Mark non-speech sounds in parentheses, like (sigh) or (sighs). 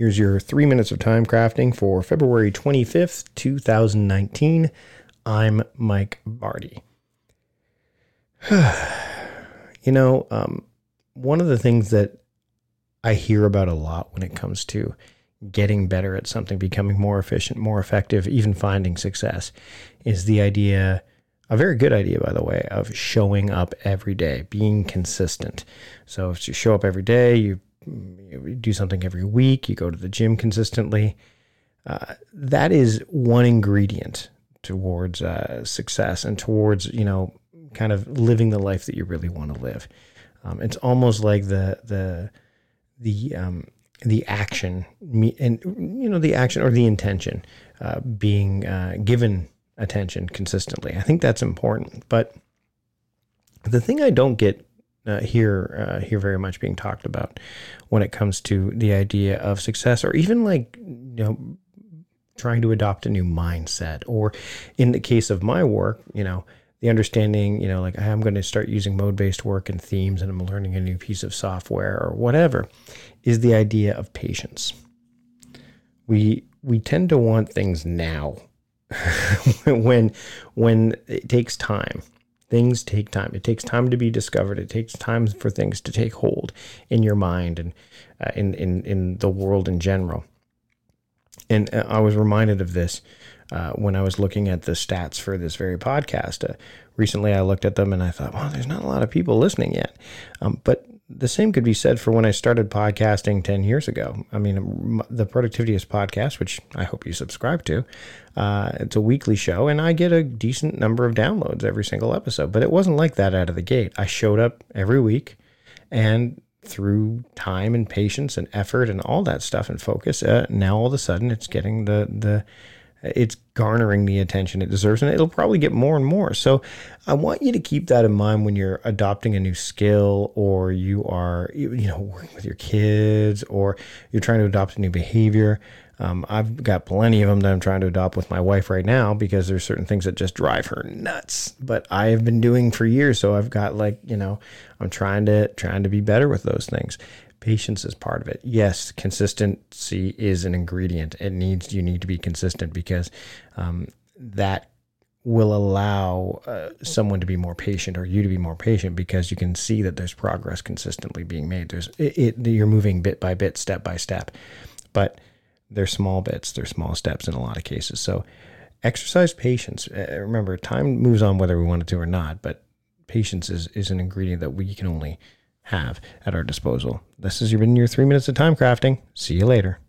Here's your three minutes of time crafting for February 25th, 2019. I'm Mike Vardy. (sighs) you know, um, one of the things that I hear about a lot when it comes to getting better at something, becoming more efficient, more effective, even finding success, is the idea, a very good idea, by the way, of showing up every day, being consistent. So if you show up every day, you, you do something every week, you go to the gym consistently, uh, that is one ingredient towards uh, success and towards, you know, kind of living the life that you really want to live. Um, it's almost like the, the, the um, the action and you know the action or the intention uh, being uh, given attention consistently. I think that's important. But the thing I don't get uh, here uh, here very much being talked about when it comes to the idea of success, or even like you know trying to adopt a new mindset, or in the case of my work, you know the understanding, you know, like I'm going to start using mode based work and themes and I'm learning a new piece of software or whatever, is the idea of patience. We we tend to want things now (laughs) when when it takes time. Things take time. It takes time to be discovered. It takes time for things to take hold in your mind and uh, in in in the world in general. And uh, I was reminded of this uh, when I was looking at the stats for this very podcast. Uh, recently, I looked at them and I thought, well, there's not a lot of people listening yet. Um, but the same could be said for when I started podcasting 10 years ago. I mean, the Productivityist podcast, which I hope you subscribe to, uh, it's a weekly show, and I get a decent number of downloads every single episode. But it wasn't like that out of the gate. I showed up every week, and through time and patience and effort and all that stuff and focus, uh, now all of a sudden it's getting the the it's garnering the attention it deserves and it'll probably get more and more so i want you to keep that in mind when you're adopting a new skill or you are you know working with your kids or you're trying to adopt a new behavior um, i've got plenty of them that i'm trying to adopt with my wife right now because there's certain things that just drive her nuts but i have been doing for years so i've got like you know i'm trying to trying to be better with those things patience is part of it. Yes, consistency is an ingredient. It needs you need to be consistent because um, that will allow uh, someone to be more patient or you to be more patient because you can see that there's progress consistently being made. There's it, it you're moving bit by bit, step by step, but they're small bits, they're small steps in a lot of cases. So exercise patience. Uh, remember, time moves on whether we want it to or not, but patience is is an ingredient that we can only have at our disposal. This has been your three minutes of time crafting. See you later.